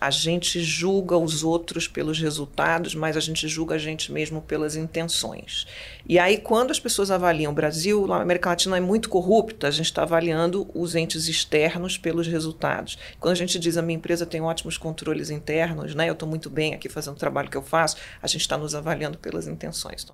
a gente julga os outros pelos resultados, mas a gente julga a gente mesmo pelas intenções. E aí, quando as pessoas avaliam o Brasil, a América Latina é muito corrupta, a gente está avaliando os entes externos pelos resultados. Quando a gente diz a minha empresa tem ótimos controles internos, né, eu estou muito bem aqui fazendo o trabalho que eu faço, a gente está nos avaliando pelas intenções.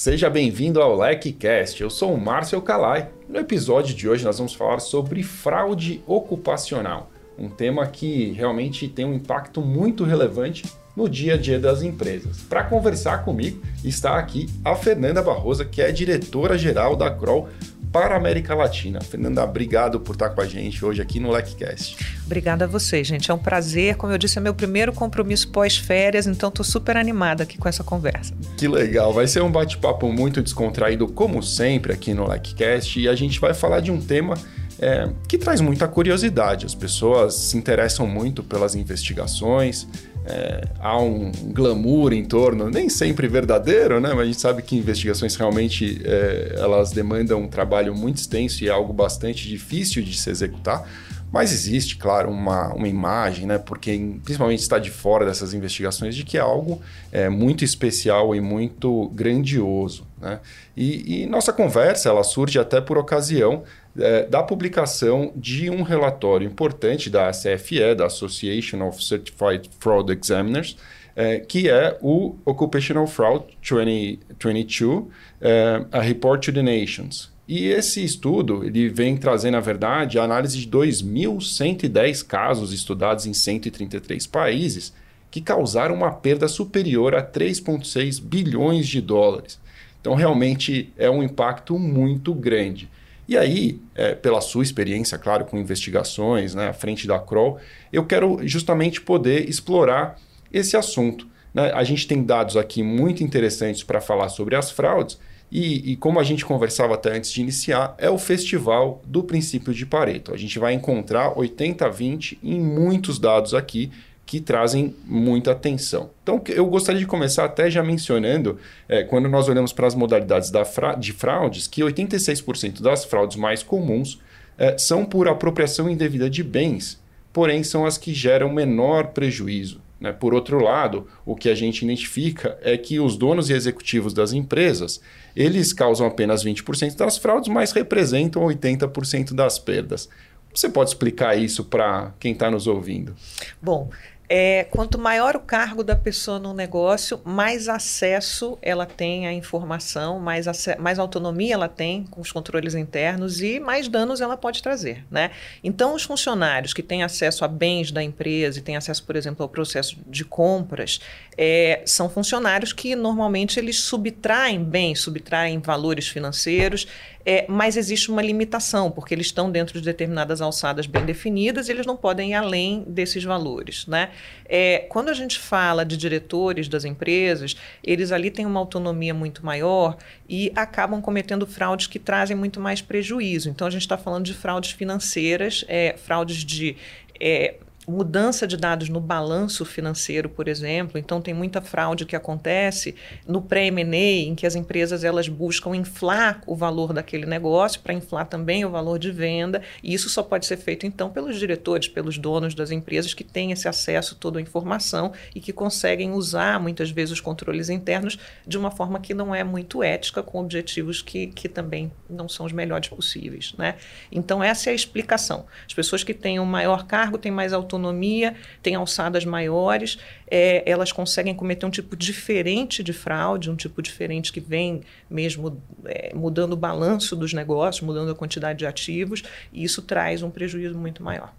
Seja bem-vindo ao LecCast. Eu sou o Márcio Calai. No episódio de hoje nós vamos falar sobre fraude ocupacional, um tema que realmente tem um impacto muito relevante no dia a dia das empresas. Para conversar comigo está aqui a Fernanda Barrosa, que é diretora geral da Kroll para a América Latina. Fernanda, obrigado por estar com a gente hoje aqui no LecCast. Obrigada a você, gente. É um prazer. Como eu disse, é meu primeiro compromisso pós-férias, então estou super animada aqui com essa conversa. Que legal. Vai ser um bate-papo muito descontraído, como sempre, aqui no LecCast. E a gente vai falar de um tema é, que traz muita curiosidade. As pessoas se interessam muito pelas investigações, é, há um glamour em torno, nem sempre verdadeiro, né? Mas a gente sabe que investigações realmente é, elas demandam um trabalho muito extenso e é algo bastante difícil de se executar. Mas existe, claro, uma, uma imagem, né? Porque principalmente está de fora dessas investigações de que é algo é, muito especial e muito grandioso. Né? E, e nossa conversa ela surge até por ocasião é, da publicação de um relatório importante da CFE, da Association of Certified Fraud Examiners, é, que é o Occupational Fraud 2022, é, a Report to the Nations. E esse estudo ele vem trazendo, na verdade, a análise de 2.110 casos estudados em 133 países que causaram uma perda superior a 3,6 bilhões de dólares. Então, realmente é um impacto muito grande. E aí, é, pela sua experiência, claro, com investigações né, à frente da Kroll, eu quero justamente poder explorar esse assunto. Né? A gente tem dados aqui muito interessantes para falar sobre as fraudes, e, e, como a gente conversava até antes de iniciar, é o festival do princípio de Pareto. A gente vai encontrar 80-20 em muitos dados aqui que trazem muita atenção. Então, eu gostaria de começar até já mencionando, é, quando nós olhamos para as modalidades fra de fraudes, que 86% das fraudes mais comuns é, são por apropriação indevida de bens, porém são as que geram menor prejuízo. Né? Por outro lado, o que a gente identifica é que os donos e executivos das empresas eles causam apenas 20% das fraudes, mas representam 80% das perdas. Você pode explicar isso para quem está nos ouvindo? Bom, é, quanto maior o cargo da pessoa no negócio, mais acesso ela tem à informação, mais, mais autonomia ela tem com os controles internos e mais danos ela pode trazer. Né? Então, os funcionários que têm acesso a bens da empresa e têm acesso, por exemplo, ao processo de compras, é, são funcionários que normalmente eles subtraem bens, subtraem valores financeiros, é, mas existe uma limitação, porque eles estão dentro de determinadas alçadas bem definidas e eles não podem ir além desses valores. Né? É, quando a gente fala de diretores das empresas, eles ali têm uma autonomia muito maior e acabam cometendo fraudes que trazem muito mais prejuízo. Então, a gente está falando de fraudes financeiras, é, fraudes de é, mudança de dados no balanço financeiro, por exemplo. Então tem muita fraude que acontece no pré-M&A, em que as empresas elas buscam inflar o valor daquele negócio para inflar também o valor de venda, e isso só pode ser feito então pelos diretores, pelos donos das empresas que têm esse acesso toda a informação e que conseguem usar muitas vezes os controles internos de uma forma que não é muito ética, com objetivos que, que também não são os melhores possíveis, né? Então essa é a explicação. As pessoas que têm um maior cargo têm mais autonomia autonomia, têm alçadas maiores, é, elas conseguem cometer um tipo diferente de fraude, um tipo diferente que vem mesmo é, mudando o balanço dos negócios, mudando a quantidade de ativos, e isso traz um prejuízo muito maior.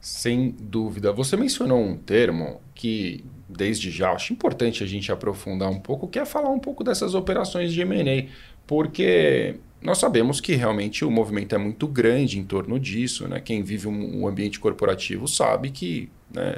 Sem dúvida. Você mencionou um termo que, desde já, acho importante a gente aprofundar um pouco, que é falar um pouco dessas operações de M&A, porque nós sabemos que realmente o movimento é muito grande em torno disso. Né? Quem vive um, um ambiente corporativo sabe que né,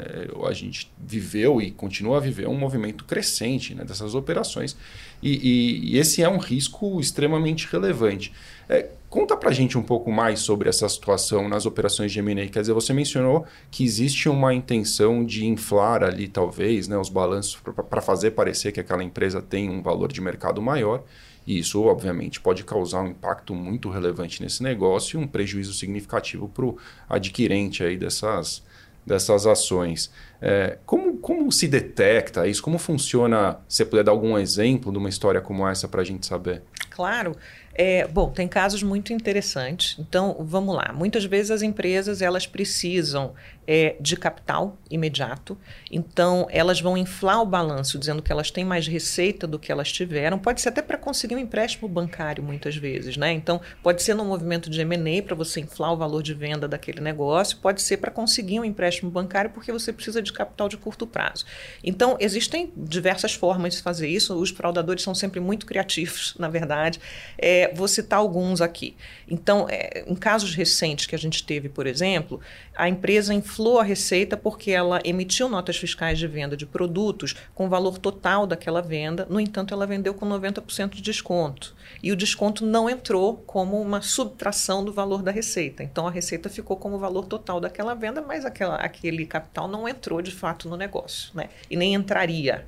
a gente viveu e continua a viver um movimento crescente né, dessas operações. E, e, e, esse é um risco extremamente relevante. É, conta para a gente um pouco mais sobre essa situação nas operações de M&A. Quer dizer, você mencionou que existe uma intenção de inflar ali, talvez, né, os balanços para fazer parecer que aquela empresa tem um valor de mercado maior. E isso, obviamente, pode causar um impacto muito relevante nesse negócio e um prejuízo significativo para o adquirente aí dessas, dessas ações. É, como, como se detecta isso? Como funciona? Se você puder dar algum exemplo de uma história como essa para a gente saber. Claro. É, bom, tem casos muito interessantes. Então, vamos lá. Muitas vezes as empresas elas precisam é, de capital imediato. Então, elas vão inflar o balanço, dizendo que elas têm mais receita do que elas tiveram. Pode ser até para conseguir um empréstimo bancário, muitas vezes. Né? Então, pode ser no movimento de M&A para você inflar o valor de venda daquele negócio. Pode ser para conseguir um empréstimo bancário porque você precisa de capital de curto prazo. Então, existem diversas formas de fazer isso. Os fraudadores são sempre muito criativos, na verdade. É, vou citar alguns aqui. Então, é, em casos recentes que a gente teve, por exemplo, a empresa inflou inflou a receita porque ela emitiu notas fiscais de venda de produtos com o valor total daquela venda, no entanto, ela vendeu com 90% de desconto. E o desconto não entrou como uma subtração do valor da receita. Então, a receita ficou como o valor total daquela venda, mas aquela, aquele capital não entrou de fato no negócio. Né? E nem entraria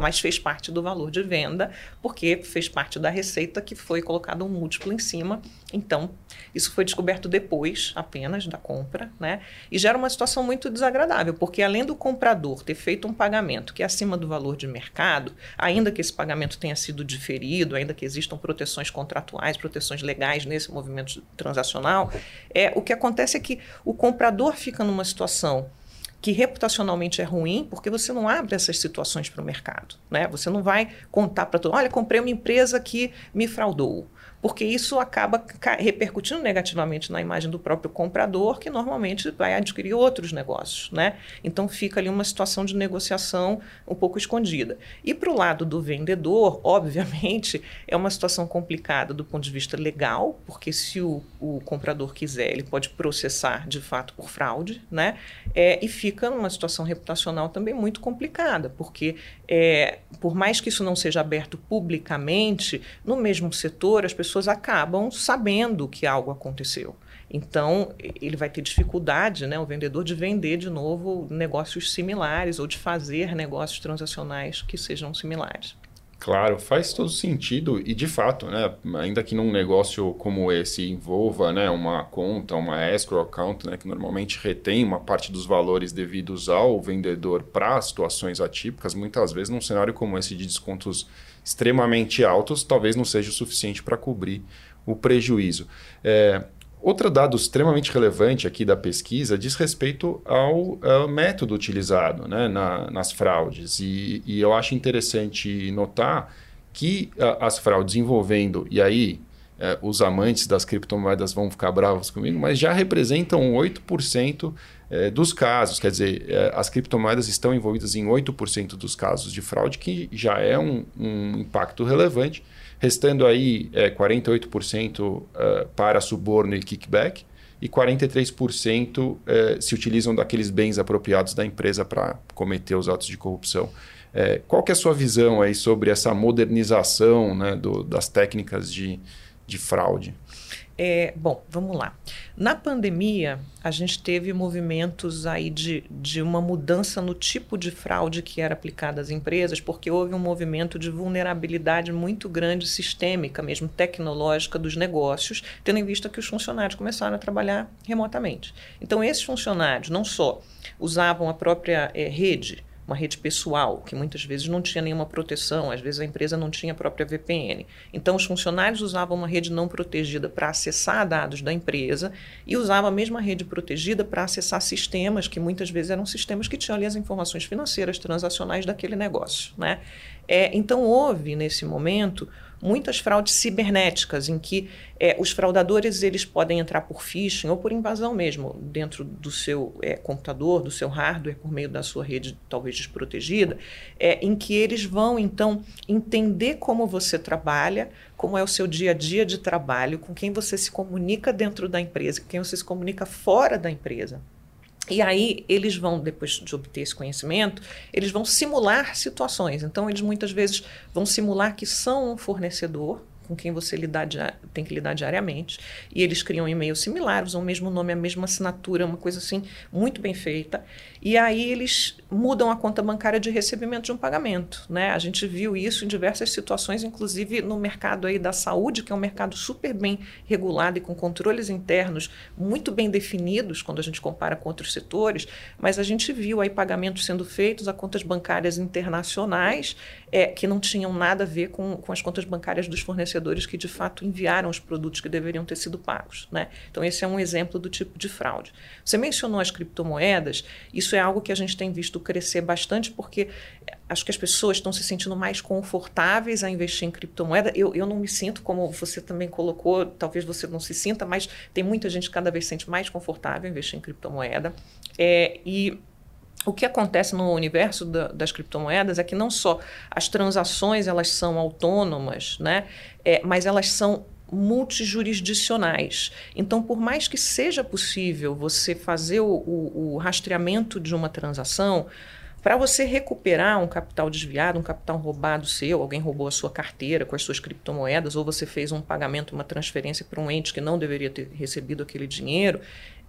mas fez parte do valor de venda, porque fez parte da receita que foi colocado um múltiplo em cima. Então, isso foi descoberto depois apenas da compra, né? E gera uma situação muito desagradável, porque além do comprador ter feito um pagamento que é acima do valor de mercado, ainda que esse pagamento tenha sido diferido, ainda que existam proteções contratuais, proteções legais nesse movimento transacional, é o que acontece é que o comprador fica numa situação que reputacionalmente é ruim, porque você não abre essas situações para o mercado. Né? Você não vai contar para todo olha, comprei uma empresa que me fraudou porque isso acaba repercutindo negativamente na imagem do próprio comprador, que normalmente vai adquirir outros negócios. Né? Então fica ali uma situação de negociação um pouco escondida. E para o lado do vendedor, obviamente, é uma situação complicada do ponto de vista legal, porque se o, o comprador quiser, ele pode processar de fato por fraude, né? É, e fica numa situação reputacional também muito complicada, porque é, por mais que isso não seja aberto publicamente, no mesmo setor as pessoas acabam sabendo que algo aconteceu. Então, ele vai ter dificuldade, né, o vendedor, de vender de novo negócios similares ou de fazer negócios transacionais que sejam similares. Claro, faz todo sentido e de fato, né, ainda que num negócio como esse envolva né, uma conta, uma escrow account, né, que normalmente retém uma parte dos valores devidos ao vendedor para situações atípicas, muitas vezes num cenário como esse de descontos extremamente altos, talvez não seja o suficiente para cobrir o prejuízo. É, outro dado extremamente relevante aqui da pesquisa diz respeito ao, ao método utilizado né, na, nas fraudes. E, e, eu acho interessante notar que a, as fraudes envolvendo, e aí é, os amantes das criptomoedas vão ficar bravos comigo, mas já representam 8% é, dos casos. Quer dizer, é, as criptomoedas estão envolvidas em 8% dos casos de fraude, que já é um, um impacto relevante, restando aí é, 48% é, para suborno e kickback, e 43% é, se utilizam daqueles bens apropriados da empresa para cometer os atos de corrupção. É, qual que é a sua visão aí sobre essa modernização né, do, das técnicas de, de fraude? É, bom, vamos lá. Na pandemia, a gente teve movimentos aí de, de uma mudança no tipo de fraude que era aplicada às empresas, porque houve um movimento de vulnerabilidade muito grande, sistêmica, mesmo tecnológica dos negócios, tendo em vista que os funcionários começaram a trabalhar remotamente. Então, esses funcionários não só usavam a própria é, rede, uma rede pessoal, que muitas vezes não tinha nenhuma proteção, às vezes a empresa não tinha a própria VPN. Então, os funcionários usavam uma rede não protegida para acessar dados da empresa e usavam a mesma rede protegida para acessar sistemas, que muitas vezes eram sistemas que tinham ali as informações financeiras, transacionais daquele negócio. Né? É, então, houve, nesse momento, muitas fraudes cibernéticas em que é, os fraudadores eles podem entrar por phishing ou por invasão mesmo dentro do seu é, computador, do seu hardware por meio da sua rede talvez desprotegida, é, em que eles vão então entender como você trabalha, como é o seu dia a dia de trabalho, com quem você se comunica dentro da empresa, com quem você se comunica fora da empresa E aí eles vão, depois de obter esse conhecimento, eles vão simular situações. Então, eles muitas vezes vão simular que são um fornecedor com quem você lidar, tem que lidar diariamente. E eles criam um e-mail similar, usam o mesmo nome, a mesma assinatura, uma coisa assim muito bem feita. E aí eles mudam a conta bancária de recebimento de um pagamento. Né? A gente viu isso em diversas situações, inclusive no mercado aí da saúde, que é um mercado super bem regulado e com controles internos muito bem definidos quando a gente compara com outros setores, mas a gente viu aí pagamentos sendo feitos a contas bancárias internacionais é, que não tinham nada a ver com, com as contas bancárias dos fornecedores que de fato enviaram os produtos que deveriam ter sido pagos. Né? Então, esse é um exemplo do tipo de fraude. Você mencionou as criptomoedas, isso é algo que a gente tem visto crescer bastante, porque acho que as pessoas estão se sentindo mais confortáveis a investir em criptomoeda. Eu, eu não me sinto, como você também colocou, talvez você não se sinta, mas tem muita gente que cada vez se sente mais confortável a investir em criptomoeda. É, e o que acontece no universo da, das criptomoedas é que não só as transações elas são autônomas, né, é, mas elas são multijurisdicionais. Então, por mais que seja possível você fazer o, o, o rastreamento de uma transação, para você recuperar um capital desviado, um capital roubado seu, alguém roubou a sua carteira com as suas criptomoedas, ou você fez um pagamento, uma transferência para um ente que não deveria ter recebido aquele dinheiro,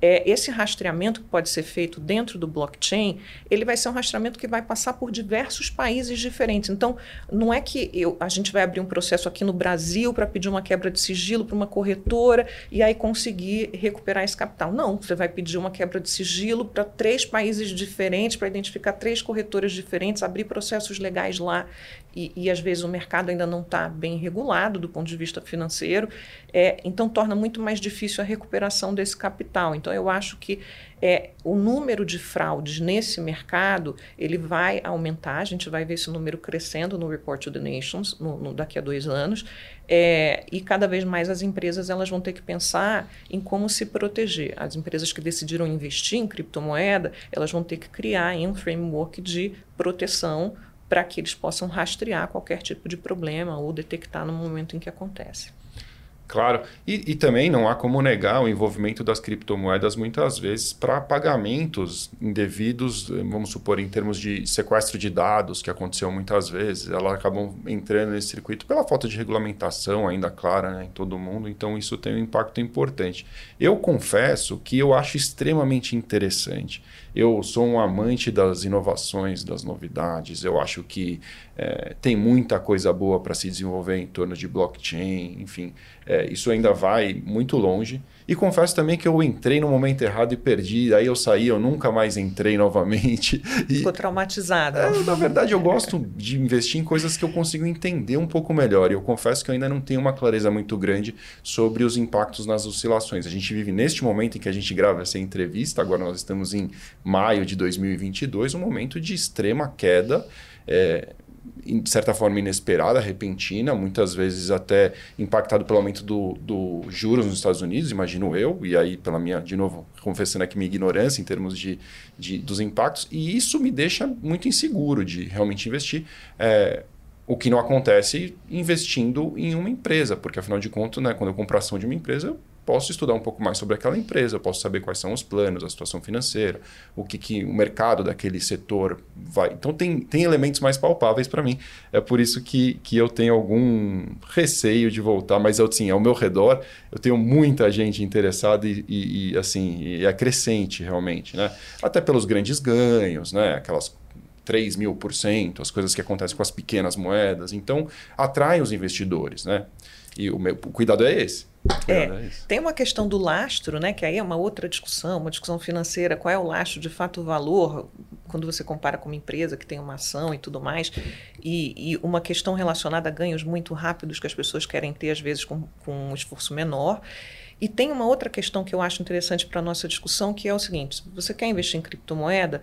é, esse rastreamento que pode ser feito dentro do blockchain, ele vai ser um rastreamento que vai passar por diversos países diferentes. Então, não é que eu, a gente vai abrir um processo aqui no Brasil para pedir uma quebra de sigilo para uma corretora e aí conseguir recuperar esse capital. Não, você vai pedir uma quebra de sigilo para três países diferentes, para identificar três corretoras diferentes, abrir processos legais lá e, e às vezes o mercado ainda não está bem regulado do ponto de vista financeiro, é, então torna muito mais difícil a recuperação desse capital. Então eu acho que é, o número de fraudes nesse mercado ele vai aumentar, a gente vai ver esse número crescendo no Report to the Nations no, no, daqui a dois anos, é, e cada vez mais as empresas elas vão ter que pensar em como se proteger. As empresas que decidiram investir em criptomoeda, elas vão ter que criar um framework de proteção para que eles possam rastrear qualquer tipo de problema ou detectar no momento em que acontece. Claro, e, e, também não há como negar o envolvimento das criptomoedas muitas vezes para pagamentos indevidos, vamos supor, em termos de sequestro de dados, que aconteceu muitas vezes, elas acabam entrando nesse circuito pela falta de regulamentação ainda clara né, em todo mundo, então isso tem um impacto importante. Eu confesso que eu acho extremamente interessante eu sou um amante das inovações, das novidades. Eu acho que é, tem muita coisa boa para se desenvolver em torno de blockchain, enfim, é, isso ainda vai muito longe. E confesso também que eu entrei no momento errado e perdi, aí eu saí, eu nunca mais entrei novamente. E, Ficou traumatizado. É, na verdade, eu gosto de investir em coisas que eu consigo entender um pouco melhor. E eu confesso que eu ainda não tenho uma clareza muito grande sobre os impactos nas oscilações. A gente vive neste momento em que a gente grava essa entrevista, agora nós estamos em maio de 2022, um momento de extrema queda. É, de certa forma inesperada, repentina, muitas vezes até impactado pelo aumento do, do juros nos Estados Unidos, imagino eu, e aí pela minha, de novo, confessando aqui minha ignorância em termos de, de dos impactos, e isso me deixa muito inseguro de realmente investir. É, o que não acontece investindo em uma empresa, porque afinal de contas, né, quando eu compro ação de uma empresa, posso estudar um pouco mais sobre aquela empresa, posso saber quais são os planos, a situação financeira, o que, que o mercado daquele setor vai. Então, tem, tem elementos mais palpáveis para mim. É por isso que, que eu tenho algum receio de voltar, mas eu, assim, ao meu redor, eu tenho muita gente interessada e, e, e assim, e é crescente realmente, né? Até pelos grandes ganhos, né? Aquelas 3 mil por cento, as coisas que acontecem com as pequenas moedas. Então, atrai os investidores, né? E o, meu, o cuidado é esse. É, é tem uma questão do lastro, né? Que aí é uma outra discussão, uma discussão financeira. Qual é o lastro, de fato, o valor, quando você compara com uma empresa que tem uma ação e tudo mais. E, e uma questão relacionada a ganhos muito rápidos que as pessoas querem ter, às vezes, com, com um esforço menor. E tem uma outra questão que eu acho interessante para a nossa discussão, que é o seguinte: se você quer investir em criptomoeda,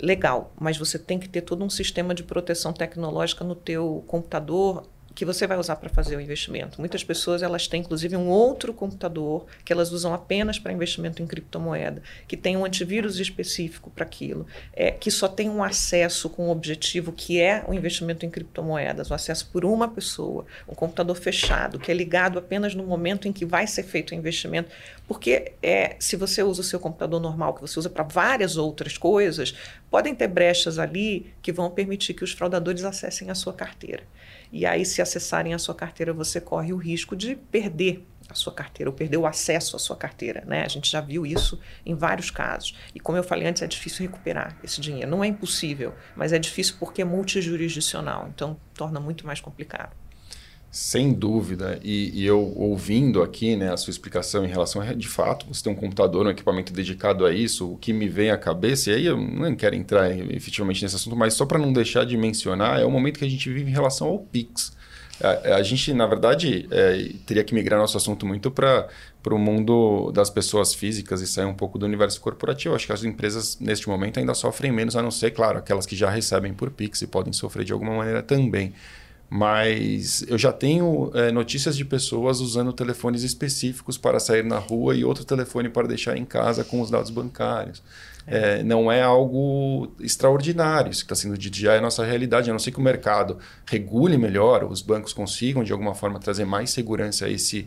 legal, mas você tem que ter todo um sistema de proteção tecnológica no teu computador que você vai usar para fazer o investimento. Muitas pessoas elas têm inclusive um outro computador que elas usam apenas para investimento em criptomoeda, que tem um antivírus específico para aquilo, é, que só tem um acesso com um objetivo que é o investimento em criptomoedas, o acesso por uma pessoa, um computador fechado que é ligado apenas no momento em que vai ser feito o investimento, porque é, se você usa o seu computador normal que você usa para várias outras coisas, podem ter brechas ali que vão permitir que os fraudadores acessem a sua carteira. E aí, se acessarem a sua carteira, você corre o risco de perder a sua carteira, ou perder o acesso à sua carteira. Né? A gente já viu isso em vários casos. E como eu falei antes, é difícil recuperar esse dinheiro. Não é impossível, mas é difícil porque é multijurisdicional, então torna muito mais complicado. Sem dúvida. E, e, eu ouvindo aqui né, a sua explicação em relação a, de fato, você tem um computador, um equipamento dedicado a isso, o que me vem à cabeça, e aí eu não quero entrar efetivamente nesse assunto, mas só para não deixar de mencionar, é o momento que a gente vive em relação ao Pix. A, a gente, na verdade, é, teria que migrar nosso assunto muito para o mundo das pessoas físicas e sair um pouco do universo corporativo. Acho que as empresas, neste momento, ainda sofrem menos, a não ser, claro, aquelas que já recebem por Pix e podem sofrer de alguma maneira também mas eu já tenho é, notícias de pessoas usando telefones específicos para sair na rua e outro telefone para deixar em casa com os dados bancários. É. É, não é algo extraordinário, isso que está sendo dito já é a nossa realidade, a não ser que o mercado regule melhor, os bancos consigam de alguma forma trazer mais segurança a esse,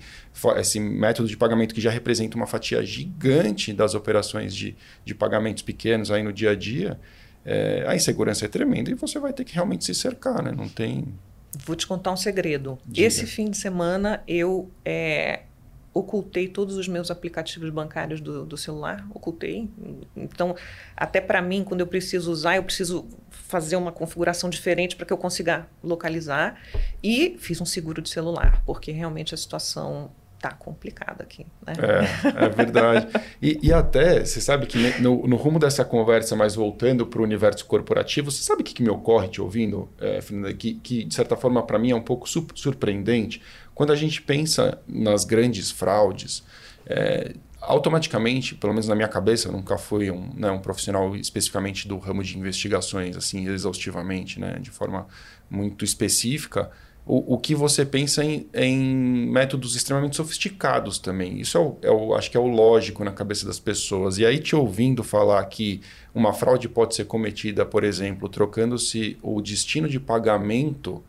esse método de pagamento que já representa uma fatia gigante das operações de, de pagamentos pequenos aí no dia a dia. É, a insegurança é tremenda e você vai ter que realmente se cercar, né? Não tem, Vou te contar um segredo. Diga. Esse fim de semana eu é, ocultei todos os meus aplicativos bancários do, do celular, ocultei. Então, até para mim, quando eu preciso usar, eu preciso fazer uma configuração diferente para que eu consiga localizar. E fiz um seguro de celular, porque realmente a situação tá complicado aqui. Né? É, é verdade. e, e, até, você sabe que no, no, rumo dessa conversa, mas voltando para o universo corporativo, você sabe o que, que me ocorre te ouvindo, é, Fernanda, que, que de certa forma para mim é um pouco surpreendente? Quando a gente pensa nas grandes fraudes, é, automaticamente, pelo menos na minha cabeça, eu nunca fui um, né, um profissional especificamente do ramo de investigações, assim, exaustivamente, né, de forma muito específica, o, o que você pensa em, em, métodos extremamente sofisticados também. Isso é, o, é o, acho que é o lógico na cabeça das pessoas. E aí, te ouvindo falar que uma fraude pode ser cometida, por exemplo, trocando-se o destino de pagamento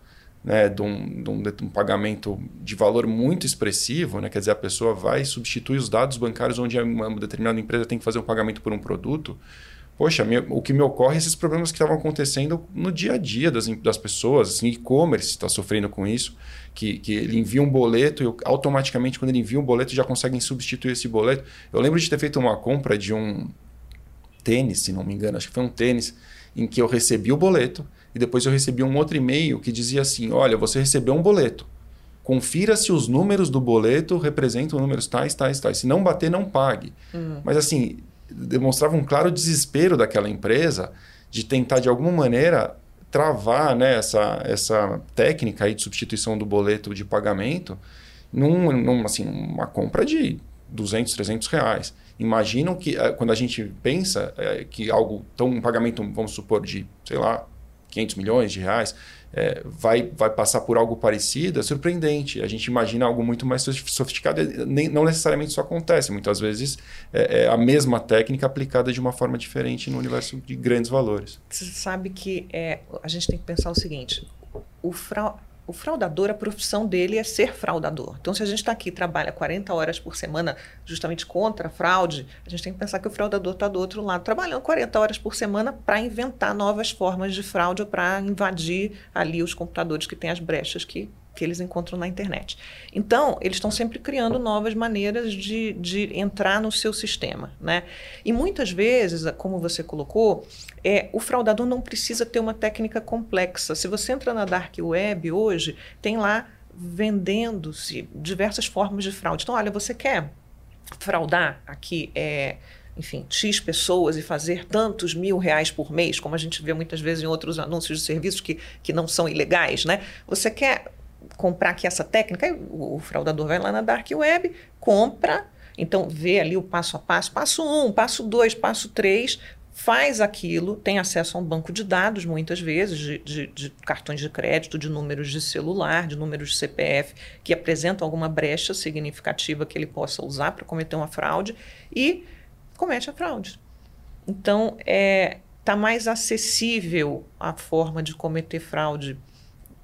né, de, um, de, um, de, um, pagamento de valor muito expressivo, né, quer dizer, a pessoa vai substituir os dados bancários onde uma determinada empresa tem que fazer um pagamento por um produto poxa, o que me ocorre é esses problemas que estavam acontecendo no dia a dia das, das pessoas, assim, e-commerce está sofrendo com isso, que, que ele envia um boleto e automaticamente quando ele envia um boleto já conseguem substituir esse boleto. Eu lembro de ter feito uma compra de um tênis, se não me engano, acho que foi um tênis, em que eu recebi o boleto e depois eu recebi um outro e-mail que dizia assim, olha, você recebeu um boleto, confira se os números do boleto representam números tais, tais, tais. Se não bater, não pague. Uhum. Mas assim, demonstrava um claro desespero daquela empresa de tentar, de alguma maneira, travar né, essa, essa técnica aí de substituição do boleto de pagamento num, num, assim, uma compra de 200, 300 reais. Imaginam que, eh, quando a gente pensa é, que algo tão, um pagamento, vamos supor, de, sei lá, 500 milhões de reais, é, vai, vai passar por algo parecido, é surpreendente. A gente imagina algo muito mais sofisticado, nem, não necessariamente isso acontece. Muitas vezes é, é, a mesma técnica aplicada de uma forma diferente no universo de grandes valores. Você sabe que é, a gente tem que pensar o seguinte: o, frau, o fraudador, a profissão dele é ser fraudador. Então, se a gente está aqui e trabalha 40 horas por semana justamente contra a fraude, a gente tem que pensar que o fraudador está do outro lado, trabalhando 40 horas por semana para inventar novas formas de fraude ou para invadir ali os computadores que têm as brechas que que eles encontram na internet. Então, eles estão sempre criando novas maneiras de, de entrar no seu sistema. Né? E muitas vezes, como você colocou, é, o fraudador não precisa ter uma técnica complexa. Se você entra na Dark Web hoje, tem lá vendendo-se diversas formas de fraude. Então, olha, você quer fraudar aqui é, enfim, X pessoas e fazer tantos mil reais por mês, como a gente vê muitas vezes em outros anúncios de serviços que, que não são ilegais, né? Você quer comprar aqui essa técnica, o, fraudador vai lá na Dark Web, compra, então vê ali o passo a passo, passo um, passo dois, passo três, faz aquilo, tem acesso a um banco de dados, muitas vezes, de, de, de, cartões de crédito, de números de celular, de números de CPF, que apresentam alguma brecha significativa que ele possa usar para cometer uma fraude, e comete a fraude. Então, está é, mais acessível a forma de cometer fraude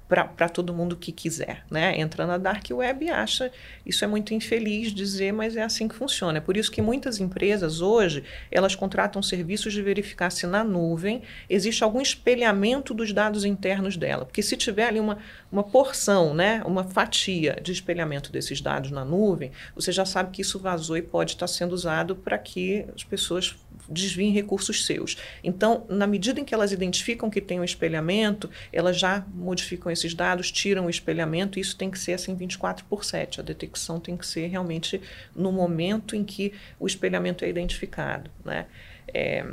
para todo mundo que quiser, né? Entra na dark web e acha, isso é muito infeliz dizer, mas é assim que funciona. É por isso que muitas empresas hoje, elas contratam serviços de verificar se na nuvem existe algum espelhamento dos dados internos dela, porque se tiver ali uma, uma porção, né, uma fatia de espelhamento desses dados na nuvem, você já sabe que isso vazou e pode estar sendo usado para que as pessoas desviem recursos seus. Então, na medida em que elas identificam que tem um espelhamento, elas já modificam esses dados, tiram o espelhamento, e isso tem que ser assim 24 por 7. A detecção tem que ser realmente no momento em que o espelhamento é identificado. Né? É,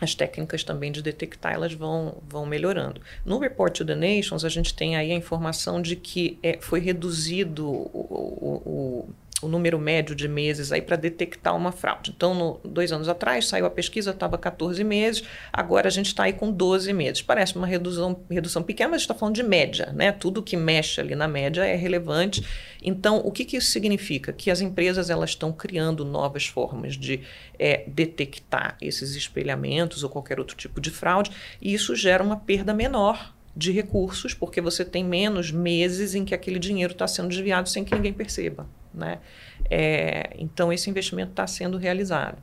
as técnicas também de detectar elas vão, vão melhorando. No Report to the Nations, a gente tem aí a informação de que é, foi reduzido o, o, o o número médio de meses aí para detectar uma fraude. Então, no, dois anos atrás, saiu a pesquisa, estava 14 meses, agora a gente está aí com 12 meses. Parece uma redução, redução pequena, mas a gente está falando de média, né? Tudo que mexe ali na média é relevante. Então, o que, que isso significa? Que as empresas elas estão criando novas formas de é, detectar esses espelhamentos ou qualquer outro tipo de fraude, e isso gera uma perda menor de recursos, porque você tem menos meses em que aquele dinheiro está sendo desviado sem que ninguém perceba. Né? É, então, esse investimento está sendo realizado.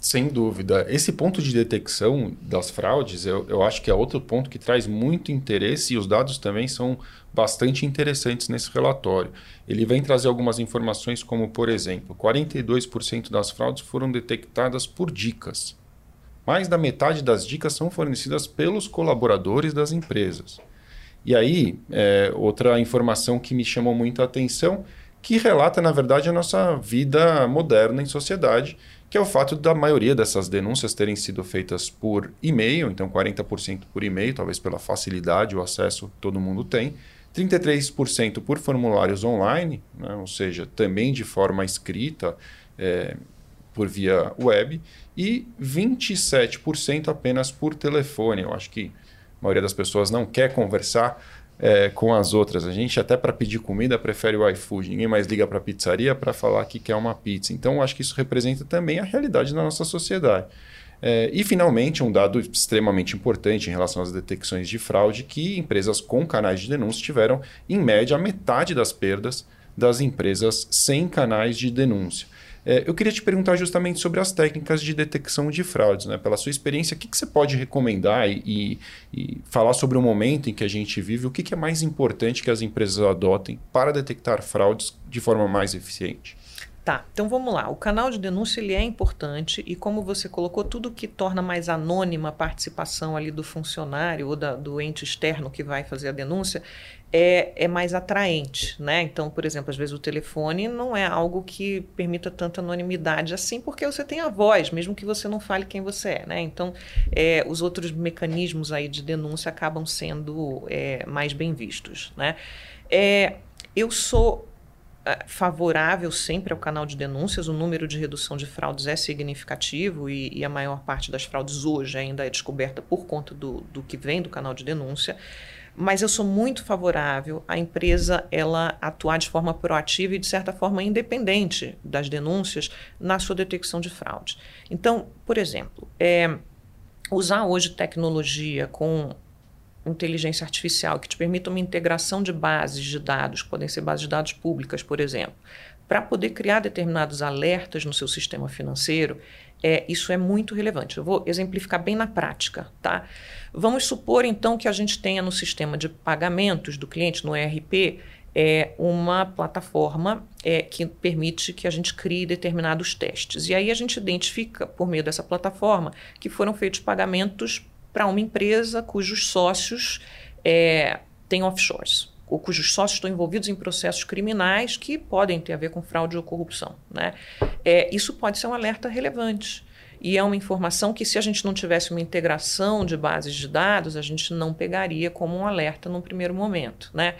Sem dúvida. Esse ponto de detecção das fraudes, eu, eu acho que é outro ponto que traz muito interesse e os dados também são bastante interessantes nesse relatório. Ele vem trazer algumas informações, como, por exemplo, 42% das fraudes foram detectadas por dicas. Mais da metade das dicas são fornecidas pelos colaboradores das empresas. E aí, é, outra informação que me chamou muito a atenção que relata, na verdade, a nossa vida moderna em sociedade, que é o fato da maioria dessas denúncias terem sido feitas por e-mail, então 40% por e-mail, talvez pela facilidade, o acesso que todo mundo tem, 33% por formulários online, né, ou seja, também de forma escrita, é, por via web, e 27% apenas por telefone. Eu acho que a maioria das pessoas não quer conversar é, com as outras. A gente até para pedir comida prefere o iFood. Ninguém mais liga para a pizzaria para falar que quer uma pizza. Então, acho que isso representa também a realidade da nossa sociedade. É, e, finalmente, um dado extremamente importante em relação às detecções de fraude, que empresas com canais de denúncia tiveram, em média, metade das perdas das empresas sem canais de denúncia. É, eu queria te perguntar justamente sobre as técnicas de detecção de fraudes. Né? Pela sua experiência, o que, que você pode recomendar e, e, falar sobre o momento em que a gente vive? O que, que é mais importante que as empresas adotem para detectar fraudes de forma mais eficiente? Tá, então vamos lá. O canal de denúncia ele é importante e como você colocou, tudo que torna mais anônima a participação ali do funcionário ou da, do ente externo que vai fazer a denúncia é, é mais atraente, né? Então, por exemplo, às vezes o telefone não é algo que permita tanta anonimidade assim, porque você tem a voz, mesmo que você não fale quem você é, né? Então, é, os outros mecanismos aí de denúncia acabam sendo é, mais bem vistos, né? É, eu sou é, favorável sempre ao canal de denúncias. O número de redução de fraudes é significativo e, e, a maior parte das fraudes hoje ainda é descoberta por conta do, do que vem do canal de denúncia. Mas eu sou muito favorável à empresa ela atuar de forma proativa e de certa forma independente das denúncias na sua detecção de fraude. Então, por exemplo, é, usar hoje tecnologia com inteligência artificial que te permita uma integração de bases de dados, podem ser bases de dados públicas, por exemplo, para poder criar determinados alertas no seu sistema financeiro, é, isso é muito relevante. Eu vou exemplificar bem na prática, tá? Vamos supor então que a gente tenha no sistema de pagamentos do cliente, no ERP, é uma plataforma é, que permite que a gente crie determinados testes. E aí a gente identifica, por meio dessa plataforma, que foram feitos pagamentos para uma empresa cujos sócios é, têm offshores, ou cujos sócios estão envolvidos em processos criminais que podem ter a ver com fraude ou corrupção. Né? É, isso pode ser um alerta relevante. e é uma informação que, se a gente não tivesse uma integração de bases de dados, a gente não pegaria como um alerta no primeiro momento. Né?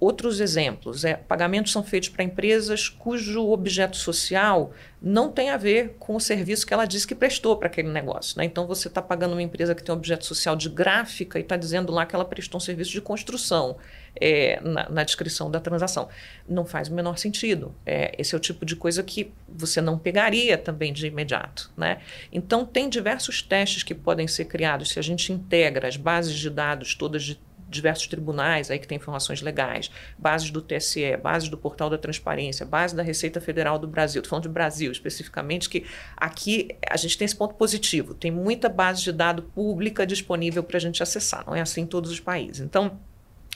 Outros exemplos, é, pagamentos são feitos para empresas cujo objeto social não tem a ver com o serviço que ela disse que prestou para aquele negócio. Né? Então, você está pagando uma empresa que tem um objeto social de gráfica e está dizendo lá que ela prestou um serviço de construção é, na, na, descrição da transação. Não faz o menor sentido. É, esse é o tipo de coisa que você não pegaria também de imediato. Né? Então, tem diversos testes que podem ser criados se a gente integra as bases de dados todas de diversos tribunais aí que têm informações legais, bases do TSE, bases do Portal da Transparência, base da Receita Federal do Brasil. Estou falando de Brasil especificamente, que aqui a gente tem esse ponto positivo. Tem muita base de dado pública disponível para a gente acessar. Não é assim em todos os países. Então,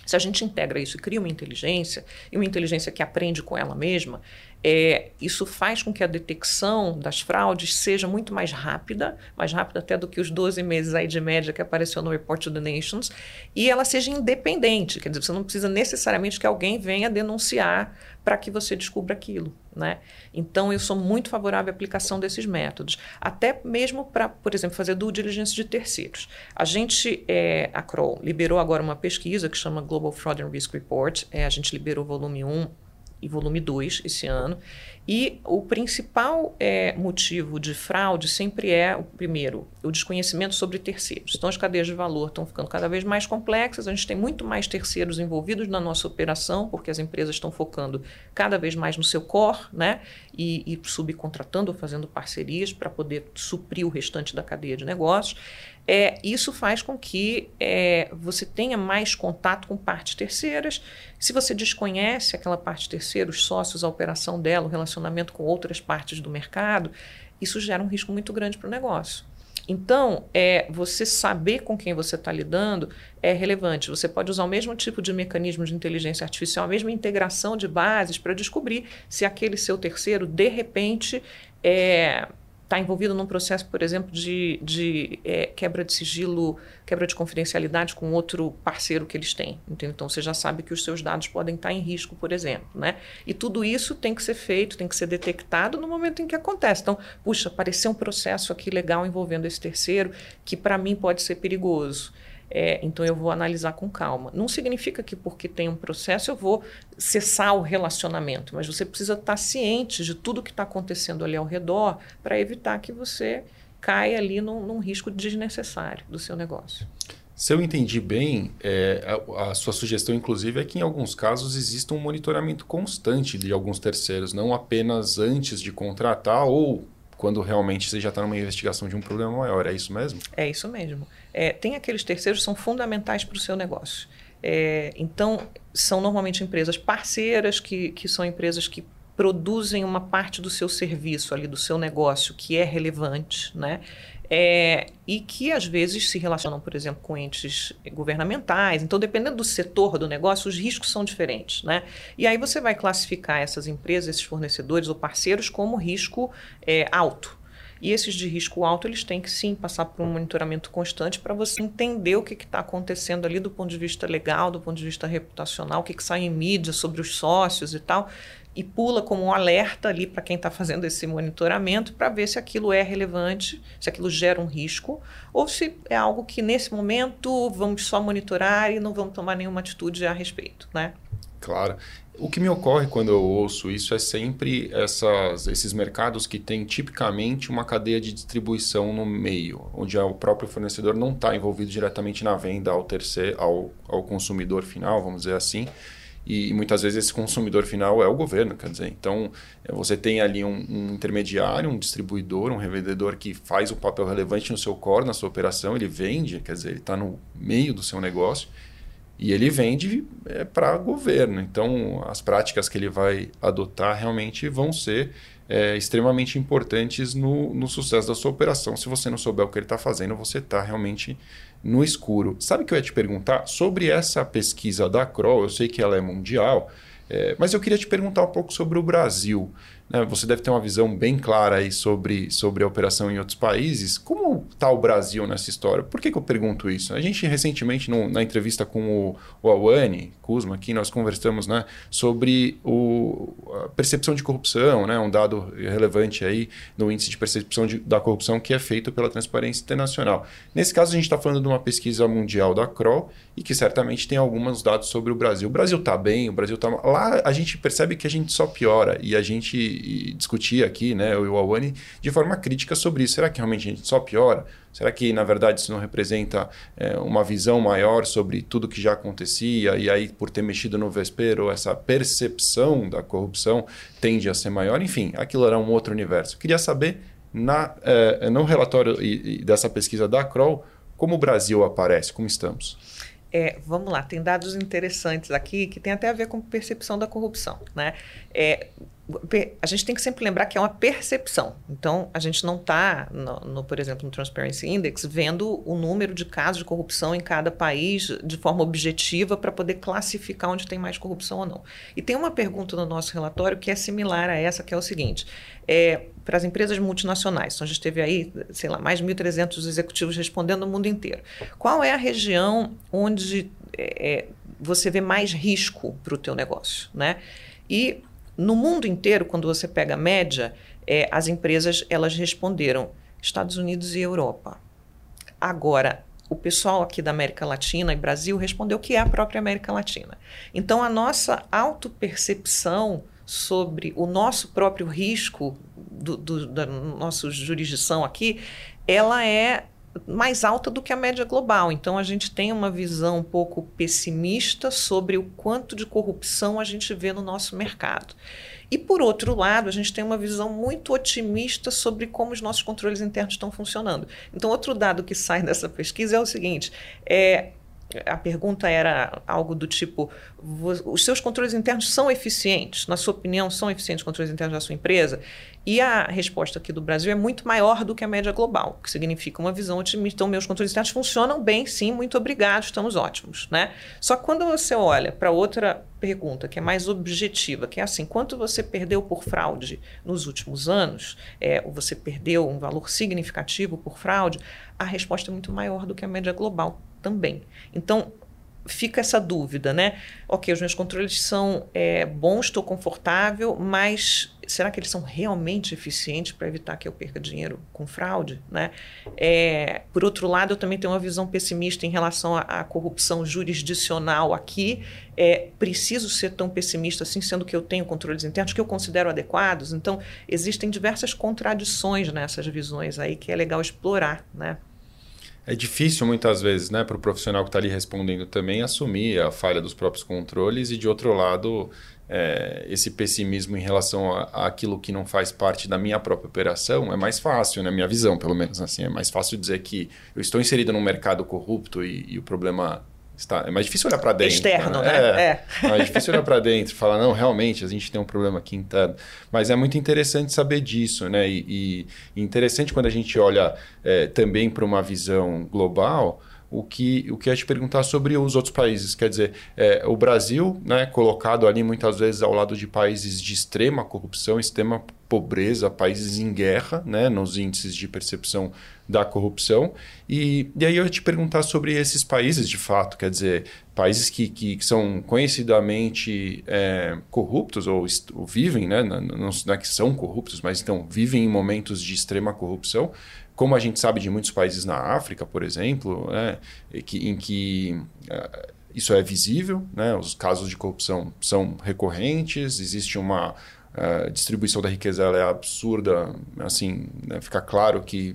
se a gente integra isso e cria uma inteligência, e uma inteligência que aprende com ela mesma, é, isso faz com que a detecção das fraudes seja muito mais rápida, mais rápida até do que os 12 meses aí de média que apareceu no Report to the Nations, e ela seja independente, quer dizer, você não precisa necessariamente que alguém venha denunciar para que você descubra aquilo. Né? Então, eu sou muito favorável à aplicação desses métodos, até mesmo para, por exemplo, fazer due diligence de terceiros. A gente, é, a Kroll, liberou agora uma pesquisa que chama Global Fraud and Risk Report, é, a gente liberou o volume 1 e volume 2 esse ano. E o principal é, motivo de fraude sempre é, o primeiro, o desconhecimento sobre terceiros. Então, as cadeias de valor estão ficando cada vez mais complexas, a gente tem muito mais terceiros envolvidos na nossa operação, porque as empresas estão focando cada vez mais no seu core, né? E, e subcontratando ou fazendo parcerias para poder suprir o restante da cadeia de negócios. É, isso faz com que é, você tenha mais contato com partes terceiras. Se você desconhece aquela parte terceira, os sócios, a operação dela, o relacionamento com outras partes do mercado, isso gera um risco muito grande para o negócio. Então, é, você saber com quem você está lidando é relevante. Você pode usar o mesmo tipo de mecanismo de inteligência artificial, a mesma integração de bases para descobrir se aquele seu terceiro, de repente, é, está envolvido num processo, por exemplo, de, de é, quebra de sigilo, quebra de confidencialidade com outro parceiro que eles têm. Entendeu? Então você já sabe que os seus dados podem estar em risco, por exemplo. Né? E tudo isso tem que ser feito, tem que ser detectado no momento em que acontece. Então, puxa, apareceu um processo aqui legal envolvendo esse terceiro que para mim pode ser perigoso. É, então eu vou analisar com calma. Não significa que porque tem um processo eu vou cessar o relacionamento, mas você precisa estar ciente de tudo que está acontecendo ali ao redor para evitar que você caia ali num, num, risco desnecessário do seu negócio. Se eu entendi bem, é, a, a, sua sugestão, inclusive, é que em alguns casos exista um monitoramento constante de alguns terceiros, não apenas antes de contratar ou quando realmente você já está numa investigação de um problema maior. É isso mesmo? É isso mesmo. É, tem aqueles terceiros que são fundamentais para o seu negócio. É, então, são normalmente empresas parceiras, que, que são empresas que produzem uma parte do seu serviço ali, do seu negócio, que é relevante, né? É, e que às vezes se relacionam, por exemplo, com entes governamentais. Então, dependendo do setor do negócio, os riscos são diferentes. Né? E aí você vai classificar essas empresas, esses fornecedores ou parceiros como risco é, alto. E esses de risco alto, eles têm que sim passar por um monitoramento constante para você entender o que está acontecendo ali do ponto de vista legal, do ponto de vista reputacional, o que, que sai em mídia sobre os sócios e tal e pula como um alerta ali para quem está fazendo esse monitoramento para ver se aquilo é relevante, se aquilo gera um risco, ou se é algo que nesse momento vamos só monitorar e não vamos tomar nenhuma atitude a respeito, né? Claro. O que me ocorre quando eu ouço isso é sempre essas, esses mercados que têm tipicamente uma cadeia de distribuição no meio, onde o próprio fornecedor não está envolvido diretamente na venda ao, terceiro, ao, ao consumidor final, vamos dizer assim, e muitas vezes esse consumidor final é o governo, quer dizer, então é, você tem ali um, um, intermediário, um distribuidor, um revendedor que faz o papel relevante no seu core, na sua operação, ele vende, quer dizer, ele está no meio do seu negócio e ele vende é, para governo. Então as práticas que ele vai adotar realmente vão ser é, extremamente importantes no, no sucesso da sua operação. Se você não souber o que ele está fazendo, você está realmente no escuro. Sabe o que eu ia te perguntar? Sobre essa pesquisa da Kroll, eu sei que ela é mundial, é, mas eu queria te perguntar um pouco sobre o Brasil. Né, você deve ter uma visão bem clara aí sobre, sobre a operação em outros países. Como está o Brasil nessa história? Por que, que eu pergunto isso? A gente recentemente, no, na entrevista com o, o Awane Kuzma, aqui nós conversamos né, sobre o, a percepção de corrupção, né, um dado relevante aí no índice de percepção de, da corrupção que é feito pela Transparência Internacional. Nesse caso, a gente está falando de uma pesquisa mundial da CROL e que certamente tem alguns dados sobre o Brasil. O Brasil está bem, o Brasil está... Lá a gente percebe que a gente só piora e a gente e discutir aqui, né, eu e o Awane, de forma crítica sobre isso. Será que realmente a gente só piora? Será que, na verdade, isso não representa é, uma visão maior sobre tudo que já acontecia e aí, por ter mexido no Vespero, essa percepção da corrupção tende a ser maior? Enfim, aquilo era um outro universo. Queria saber, na, é, no relatório dessa pesquisa da Kroll, como o Brasil aparece, como estamos? É, vamos lá, tem dados interessantes aqui que tem até a ver com percepção da corrupção. Né? É, a gente tem que sempre lembrar que é uma percepção. Então, a gente não está, no, no, por exemplo, no Transparency Index, vendo o número de casos de corrupção em cada país de forma objetiva para poder classificar onde tem mais corrupção ou não. E tem uma pergunta no nosso relatório que é similar a essa, que é o seguinte: é, para as empresas multinacionais, então a gente teve aí, sei lá, mais de 1.300 executivos respondendo no mundo inteiro. Qual é a região onde é, é você vê mais risco para o teu negócio, né? E no mundo inteiro, quando você pega a média, é, as empresas elas responderam Estados Unidos e Europa. Agora, o pessoal aqui da América Latina e Brasil respondeu que é a própria América Latina. Então, a nossa autopercepção sobre o nosso próprio risco do, do, da nossa jurisdição aqui, ela é mais alta do que a média global. Então a gente tem uma visão um pouco pessimista sobre o quanto de corrupção a gente vê no nosso mercado. E por outro lado, a gente tem uma visão muito otimista sobre como os nossos controles internos estão funcionando. Então, outro dado que sai dessa pesquisa é o seguinte: é, a pergunta era algo do tipo: os seus controles internos são eficientes? Na sua opinião, são eficientes os controles internos da sua empresa? E a resposta aqui do Brasil é muito maior do que a média global, o que significa uma visão otimista. Então, meus controles internos funcionam bem, sim, muito obrigado, estamos ótimos. Né? Só que quando você olha para outra pergunta, que é mais objetiva, que é assim: quanto você perdeu por fraude nos últimos anos, é, ou você perdeu um valor significativo por fraude, a resposta é muito maior do que a média global também. Então, fica essa dúvida, né? Ok, os meus controles são é, bons, estou confortável, mas será que eles são realmente eficientes para evitar que eu perca dinheiro com fraude, né? É, por outro lado, eu também tenho uma visão pessimista em relação à, corrupção jurisdicional aqui. É preciso ser tão pessimista assim, sendo que eu tenho controles internos que eu considero adequados. Então, existem diversas contradições nessas visões aí que é legal explorar, né? É difícil muitas vezes, né, para o profissional que está ali respondendo também assumir a falha dos próprios controles e de outro lado é, esse pessimismo em relação àquilo que não faz parte da minha própria operação é mais fácil, na né, minha visão, pelo menos assim, é mais fácil dizer que eu estou inserido num mercado corrupto e, e o problema Está, é mais difícil olhar para dentro. Externo, né? né? É, é. é mais difícil olhar para dentro e falar, não, realmente, a gente tem um problema aqui interno. Mas é muito interessante saber disso, né? E, e interessante quando a gente olha é, também para uma visão global, o que, o que é te perguntar sobre os outros países. Quer dizer, é, o Brasil, né, colocado ali muitas vezes ao lado de países de extrema corrupção, extrema pobreza, países em guerra, né, nos índices de percepção da corrupção. E, e aí eu ia te perguntar sobre esses países de fato, quer dizer, países que, que, que são conhecidamente é, corruptos ou, ou, vivem, né, não, não é que são corruptos, mas então vivem em momentos de extrema corrupção como a gente sabe de muitos países na África, por exemplo, né, que, em que uh, isso é visível, né, os casos de corrupção são recorrentes, existe uma a distribuição da riqueza é absurda, assim, né? fica claro que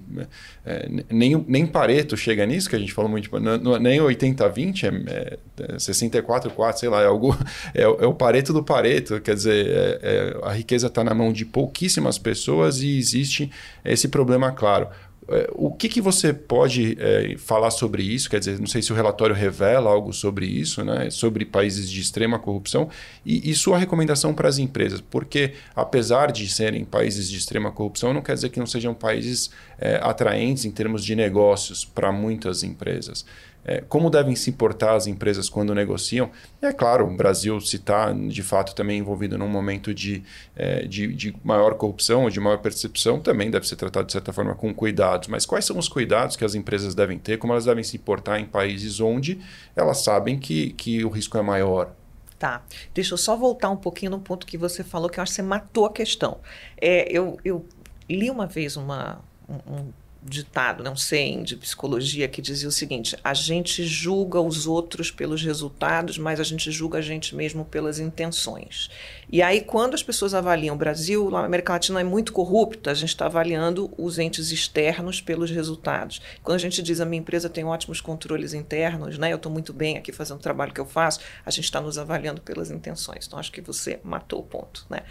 é, nem, nem Pareto chega nisso, que a gente falou muito, tipo, não, nem 80-20, é, é 64-4, sei lá, é, algo, é, é, o Pareto do Pareto, quer dizer, é, é a riqueza está na mão de pouquíssimas pessoas e existe esse problema claro. É, o que, que você pode é, falar sobre isso? Quer dizer, não sei se o relatório revela algo sobre isso, né? sobre países de extrema corrupção, e, e sua recomendação para as empresas, porque apesar de serem países de extrema corrupção, não quer dizer que não sejam países é, atraentes em termos de negócios para muitas empresas. É, como devem se importar as empresas quando negociam. É claro, o Brasil, se está de fato também envolvido num momento de, é, de, de, maior corrupção ou de maior percepção, também deve ser tratado de certa forma com cuidados. Mas quais são os cuidados que as empresas devem ter, como elas devem se importar em países onde elas sabem que, que o risco é maior? Tá. Deixa eu só voltar um pouquinho no ponto que você falou, que eu acho que você matou a questão. É, eu, eu li uma vez uma, um, ditado, né, um saying de psicologia que dizia o seguinte: a gente julga os outros pelos resultados, mas a gente julga a gente mesmo pelas intenções. E aí, quando as pessoas avaliam o Brasil, a América Latina é muito corrupta, a gente está avaliando os entes externos pelos resultados. Quando a gente diz a minha empresa tem ótimos controles internos, né, eu estou muito bem aqui fazendo o trabalho que eu faço, a gente está nos avaliando pelas intenções. Então, acho que você matou o ponto. Né?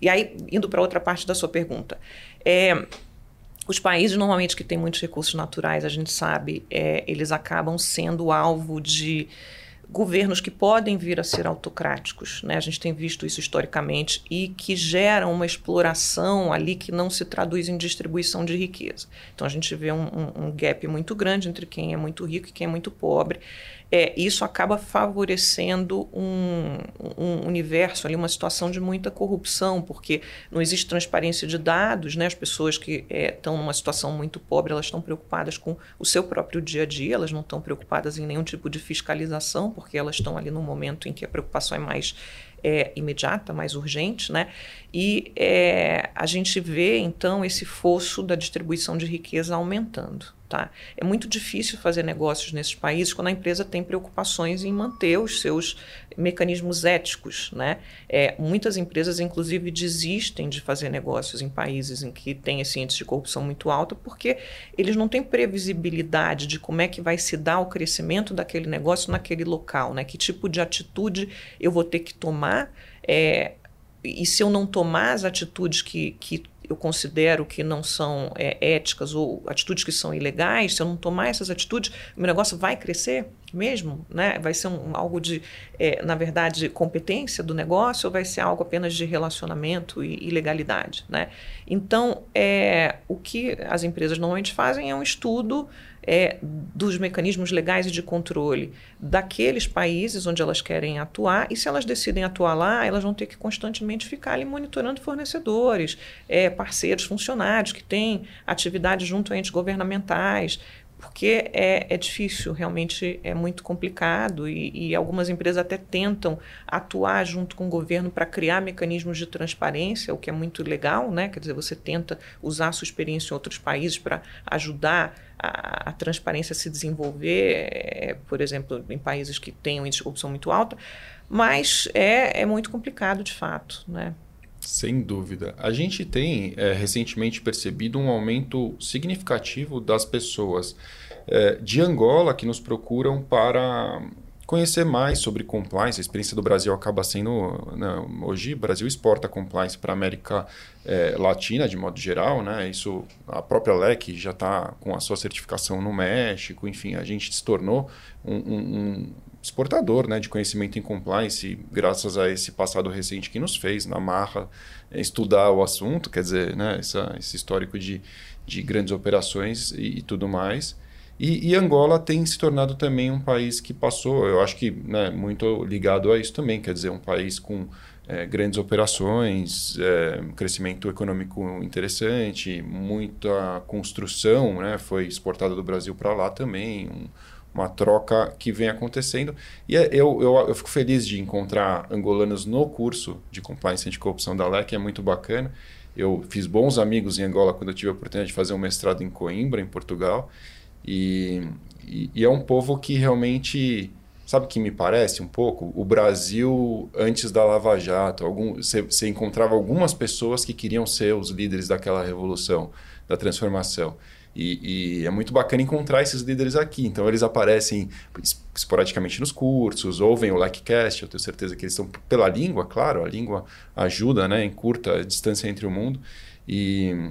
E aí, indo para outra parte da sua pergunta. É, os países normalmente que têm muitos recursos naturais, a gente sabe, é, eles acabam sendo alvo de governos que podem vir a ser autocráticos, né? A gente tem visto isso historicamente e que geram uma exploração ali que não se traduz em distribuição de riqueza. Então a gente vê um, um, um gap muito grande entre quem é muito rico e quem é muito pobre é, isso acaba favorecendo um, um, universo ali, uma situação de muita corrupção, porque não existe transparência de dados, né? As pessoas que estão é, numa situação muito pobre, elas estão preocupadas com o seu próprio dia a dia, elas não estão preocupadas em nenhum tipo de fiscalização, porque elas estão ali no momento em que a preocupação é mais é, imediata, mais urgente, né? E é, a gente vê então esse fosso da distribuição de riqueza aumentando. Tá? É muito difícil fazer negócios nesses países quando a empresa tem preocupações em manter os seus mecanismos éticos. Né? É, muitas empresas, inclusive, desistem de fazer negócios em países em que tem esse índice de corrupção muito alto porque eles não têm previsibilidade de como é que vai se dar o crescimento daquele negócio naquele local, né? que tipo de atitude eu vou ter que tomar. É, e se eu não tomar as atitudes que, que eu considero que não são é, éticas ou atitudes que são ilegais, se eu não tomar essas atitudes, o meu negócio vai crescer mesmo? Né? Vai ser um, algo de, é, na verdade, competência do negócio ou vai ser algo apenas de relacionamento e, e legalidade? Né? Então, é, o que as empresas normalmente fazem é um estudo é, dos mecanismos legais e de controle daqueles países onde elas querem atuar, e se elas decidem atuar lá, elas vão ter que constantemente ficar ali monitorando fornecedores, é, parceiros, funcionários que têm atividade junto a entes governamentais, porque é, é difícil, realmente é muito complicado e, e, algumas empresas até tentam atuar junto com o governo para criar mecanismos de transparência, o que é muito legal, né? Quer dizer, você tenta usar a sua experiência em outros países para ajudar a, a, transparência a se desenvolver, é, por exemplo, em países que têm um índice de corrupção muito alto, mas é, é muito complicado de fato, né? Sem dúvida. A gente tem é, recentemente percebido um aumento significativo das pessoas é, de Angola que nos procuram para conhecer mais sobre compliance. A experiência do Brasil acaba sendo. Né, hoje, o Brasil exporta compliance para a América é, Latina, de modo geral. Né? Isso, a própria LEC já está com a sua certificação no México. Enfim, a gente se tornou um, um, exportador né, de conhecimento em compliance, graças a esse passado recente que nos fez, na marra, é, estudar o assunto, quer dizer, né, essa, esse histórico de, de grandes operações e, e tudo mais. E, e, Angola tem se tornado também um país que passou, eu acho que né, muito ligado a isso também, quer dizer, um país com é, grandes operações, é, crescimento econômico interessante, muita construção, né, foi exportada do Brasil para lá também, um, uma troca que vem acontecendo. E é, eu, eu, eu, fico feliz de encontrar angolanos no curso de Compliance Anticorrupção da LEC, é muito bacana. Eu fiz bons amigos em Angola quando eu tive a oportunidade de fazer um mestrado em Coimbra, em Portugal. E, e, e é um povo que realmente, sabe que me parece um pouco? O Brasil antes da Lava Jato. Você encontrava algumas pessoas que queriam ser os líderes daquela revolução, da transformação. E, e, é muito bacana encontrar esses líderes aqui. Então, eles aparecem esporadicamente nos cursos, ouvem o LikeCast. Eu tenho certeza que eles estão pela língua, claro, a língua ajuda, né? encurta a distância entre o mundo. E,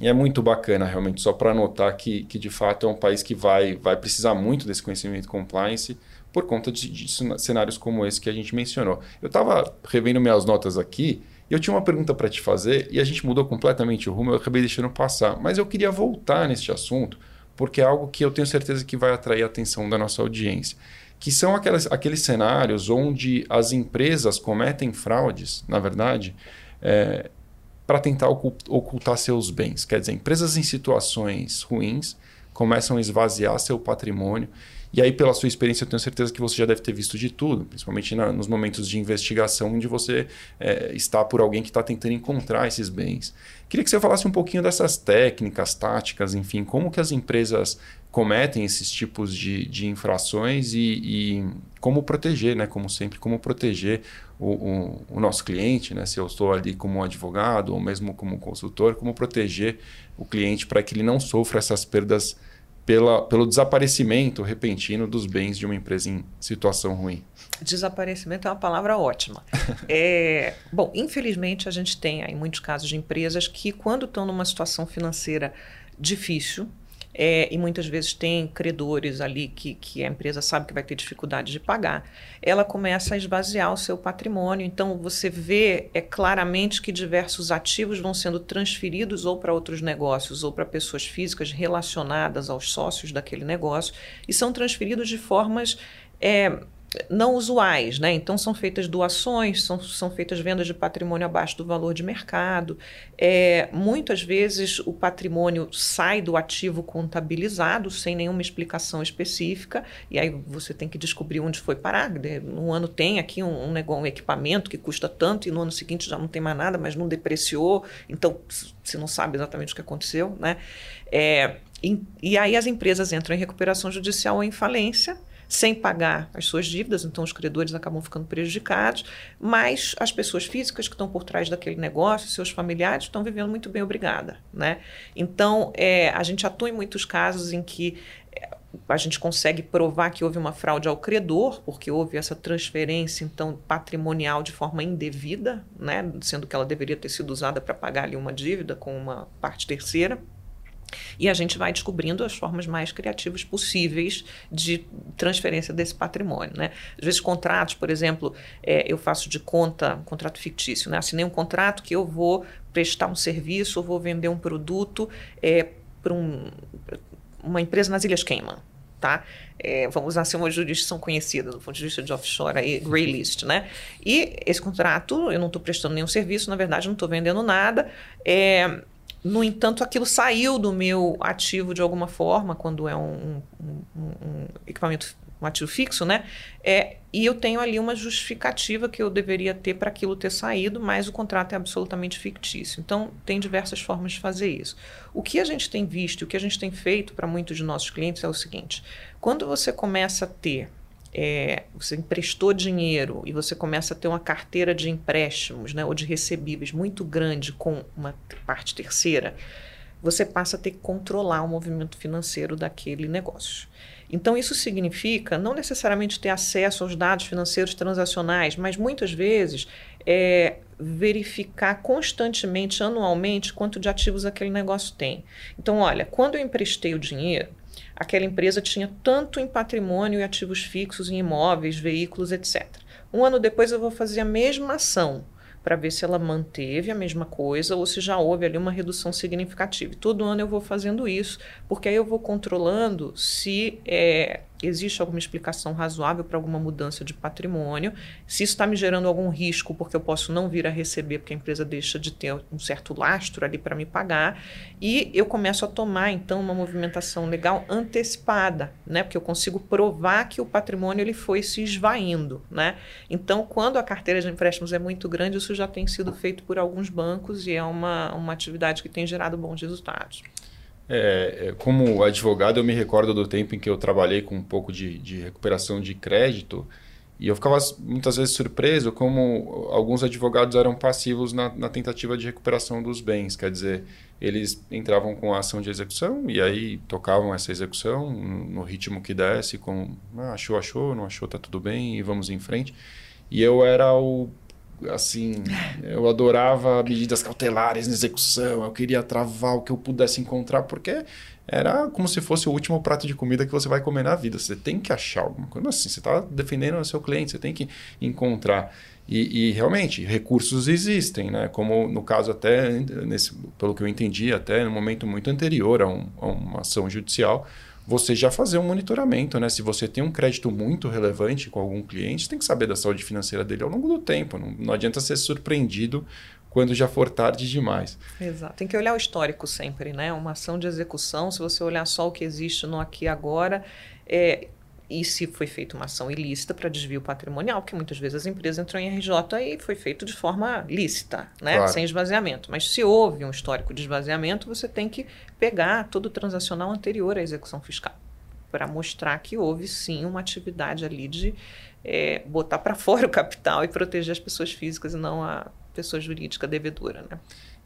e é muito bacana, realmente, só para notar que, que, de fato, é um país que vai, vai precisar muito desse conhecimento compliance por conta de, de cenários como esse que a gente mencionou. Eu estava revendo minhas notas aqui eu tinha uma pergunta para te fazer e a gente mudou completamente o rumo, eu acabei deixando passar. Mas eu queria voltar neste assunto, porque é algo que eu tenho certeza que vai atrair a atenção da nossa audiência. Que são aquelas, aqueles cenários onde as empresas cometem fraudes, na verdade, é, para tentar ocultar seus bens. Quer dizer, empresas em situações ruins começam a esvaziar seu patrimônio e aí, pela sua experiência, eu tenho certeza que você já deve ter visto de tudo, principalmente na, nos momentos de investigação, onde você é, está por alguém que está tentando encontrar esses bens. Queria que você falasse um pouquinho dessas técnicas, táticas, enfim, como que as empresas cometem esses tipos de, de infrações e, e, como proteger, né? Como sempre, como proteger o, o, o, nosso cliente, né? Se eu estou ali como advogado ou mesmo como consultor, como proteger o cliente para que ele não sofra essas perdas pela, pelo desaparecimento repentino dos bens de uma empresa em situação ruim. Desaparecimento é uma palavra ótima. é, bom, infelizmente a gente tem aí muitos casos de empresas que, quando estão numa situação financeira difícil, é, e muitas vezes tem credores ali que, que a empresa sabe que vai ter dificuldade de pagar, ela começa a esvaziar o seu patrimônio. Então, você vê é, claramente que diversos ativos vão sendo transferidos ou para outros negócios ou para pessoas físicas relacionadas aos sócios daquele negócio e são transferidos de formas. É, não usuais, né? Então são feitas doações, são, são feitas vendas de patrimônio abaixo do valor de mercado. É, muitas vezes o patrimônio sai do ativo contabilizado sem nenhuma explicação específica, e aí você tem que descobrir onde foi parar. No ano tem aqui um, um, negócio, um equipamento que custa tanto, e no ano seguinte já não tem mais nada, mas não depreciou, então você não sabe exatamente o que aconteceu, né? É, e, e aí as empresas entram em recuperação judicial ou em falência sem pagar as suas dívidas, então os credores acabam ficando prejudicados, mas as pessoas físicas que estão por trás daquele negócio, seus familiares, estão vivendo muito bem, obrigada. Né? Então, é, a gente atua em muitos casos em que é, a gente consegue provar que houve uma fraude ao credor, porque houve essa transferência então patrimonial de forma indevida, né, sendo que ela deveria ter sido usada para pagar ali uma dívida com uma parte terceira. E a gente vai descobrindo as formas mais criativas possíveis de transferência desse patrimônio. Né? Às vezes, contratos, por exemplo, é, eu faço de conta, um contrato fictício. Né? Assinei um contrato que eu vou prestar um serviço ou vou vender um produto é, para um, uma empresa nas Ilhas Cayman. Tá? É, vamos usar assim, uma jurisdição conhecida do ponto de vista de offshore, aí, grey list, né? E esse contrato, eu não estou prestando nenhum serviço, na verdade, não estou vendendo nada. É, no entanto, aquilo saiu do meu ativo de alguma forma, quando é um, um, um equipamento, um ativo fixo, né? É, e eu tenho ali uma justificativa que eu deveria ter para aquilo ter saído, mas o contrato é absolutamente fictício. Então, tem diversas formas de fazer isso. O que a gente tem visto, o que a gente tem feito para muitos de nossos clientes é o seguinte: quando você começa a ter é, você emprestou dinheiro e você começa a ter uma carteira de empréstimos né, ou de recebíveis muito grande com uma parte terceira, você passa a ter que controlar o movimento financeiro daquele negócio. Então, isso significa não necessariamente ter acesso aos dados financeiros transacionais, mas muitas vezes é, verificar constantemente, anualmente, quanto de ativos aquele negócio tem. Então, olha, quando eu emprestei o dinheiro, aquela empresa tinha tanto em patrimônio e ativos fixos, em imóveis, veículos, etc. Um ano depois eu vou fazer a mesma ação para ver se ela manteve a mesma coisa ou se já houve ali uma redução significativa. Todo ano eu vou fazendo isso, porque aí eu vou controlando se é, existe alguma explicação razoável para alguma mudança de patrimônio, se isso está me gerando algum risco, porque eu posso não vir a receber, porque a empresa deixa de ter um certo lastro ali para me pagar, e eu começo a tomar então uma movimentação legal antecipada, né? Porque eu consigo provar que o patrimônio ele foi se esvaindo, né? Então, quando a carteira de empréstimos é muito grande, isso já tem sido feito por alguns bancos e é uma, uma atividade que tem gerado bons resultados. É, é, como advogado, eu me recordo do tempo em que eu trabalhei com um pouco de, de recuperação de crédito e eu ficava muitas vezes surpreso como alguns advogados eram passivos na, na, tentativa de recuperação dos bens. Quer dizer, eles entravam com a ação de execução e aí tocavam essa execução no ritmo que desse, com ah, achou, achou, não achou, tá tudo bem e vamos em frente. E eu era o assim, eu adorava medidas cautelares na execução, eu queria travar o que eu pudesse encontrar, porque era como se fosse o último prato de comida que você vai comer na vida. Você tem que achar alguma coisa assim, você está defendendo o seu cliente, você tem que encontrar. E, e, realmente, recursos existem, né? Como no caso até, nesse, pelo que eu entendi, até no momento muito anterior a, um, a uma ação judicial, você já fazer um monitoramento, né? Se você tem um crédito muito relevante com algum cliente, tem que saber da saúde financeira dele ao longo do tempo. Não, não adianta ser surpreendido quando já for tarde demais. Exato. Tem que olhar o histórico sempre, né? Uma ação de execução, se você olhar só o que existe no aqui e agora, é, e se foi feita uma ação ilícita para desvio patrimonial, porque muitas vezes as empresas entram em RJ e foi feito de forma lícita, né? Claro. sem esvaziamento. Mas se houve um histórico de esvaziamento, você tem que pegar todo o transacional anterior à execução fiscal para mostrar que houve sim uma atividade ali de é, botar para fora o capital e proteger as pessoas físicas e não a pessoa jurídica devedora. Né?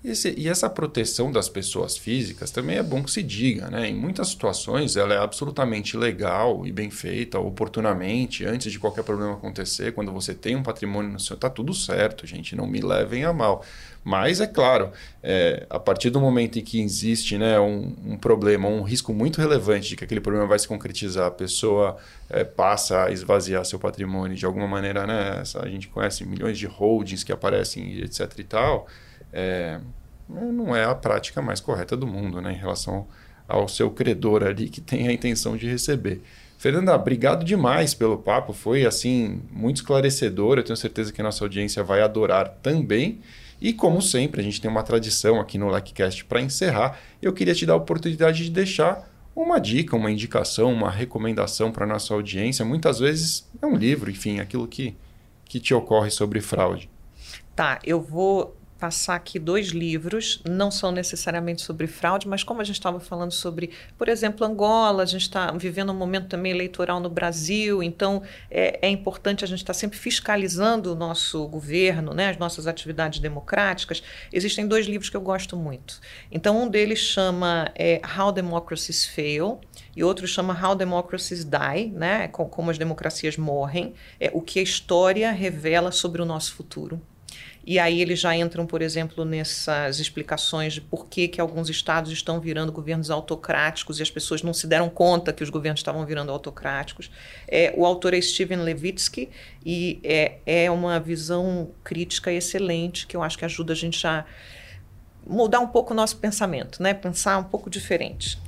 Esse, e essa proteção das pessoas físicas também é bom que se diga, né? Em muitas situações ela é absolutamente legal e bem feita, oportunamente, antes de qualquer problema acontecer, quando você tem um patrimônio no seu, tá tudo certo, gente, não me levem a mal. Mas é claro, é, a partir do momento em que existe né, um, um, problema, um risco muito relevante de que aquele problema vai se concretizar, a pessoa é, passa a esvaziar seu patrimônio de alguma maneira, né? a gente conhece milhões de holdings que aparecem, etc. e tal é, não é a prática mais correta do mundo, né, em relação ao seu credor ali que tem a intenção de receber. Fernanda, obrigado demais pelo papo, foi assim muito esclarecedor. Eu tenho certeza que a nossa audiência vai adorar também. E como sempre, a gente tem uma tradição aqui no LikeCast para encerrar. Eu queria te dar a oportunidade de deixar uma dica, uma indicação, uma recomendação para nossa audiência. Muitas vezes é um livro, enfim, aquilo que, que te ocorre sobre fraude. Tá, eu vou passar aqui dois livros, não são necessariamente sobre fraude, mas como a gente estava falando sobre, por exemplo, Angola, a gente está vivendo um momento também eleitoral no Brasil, então é, é importante a gente estar tá sempre fiscalizando o nosso governo, né, as nossas atividades democráticas. Existem dois livros que eu gosto muito. Então, um deles chama é, How Democracies Fail, e outro chama How Democracies Die, né, como as democracias morrem, é, o que a história revela sobre o nosso futuro. E aí eles já entram, por exemplo, nessas explicações de por que, que alguns estados estão virando governos autocráticos e as pessoas não se deram conta que os governos estavam virando autocráticos. É, o autor é Steven Levitsky e é, é uma visão crítica excelente que eu acho que ajuda a gente a mudar um pouco o nosso pensamento, né? pensar um pouco diferente.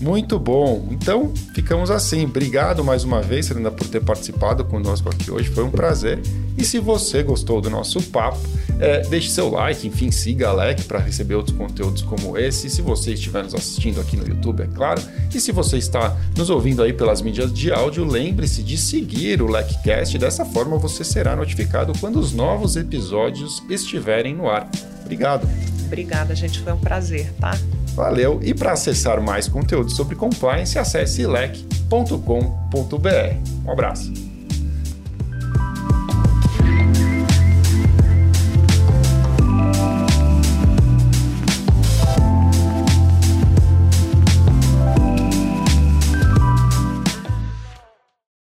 Muito bom. Então, ficamos assim. Obrigado mais uma vez, Fernanda, por ter participado conosco aqui hoje. Foi um prazer. E se você gostou do nosso papo, é, deixe seu like, enfim, siga a LEC para receber outros conteúdos como esse. Se você estiver nos assistindo aqui no YouTube, é claro. E se você está nos ouvindo aí pelas mídias de áudio, lembre-se de seguir o LECcast. Dessa forma, você será notificado quando os novos episódios estiverem no ar. Obrigado. Obrigada, gente. Foi um prazer, tá? Valeu! E para acessar mais conteúdo sobre compliance, acesse lec.com.br. Um abraço!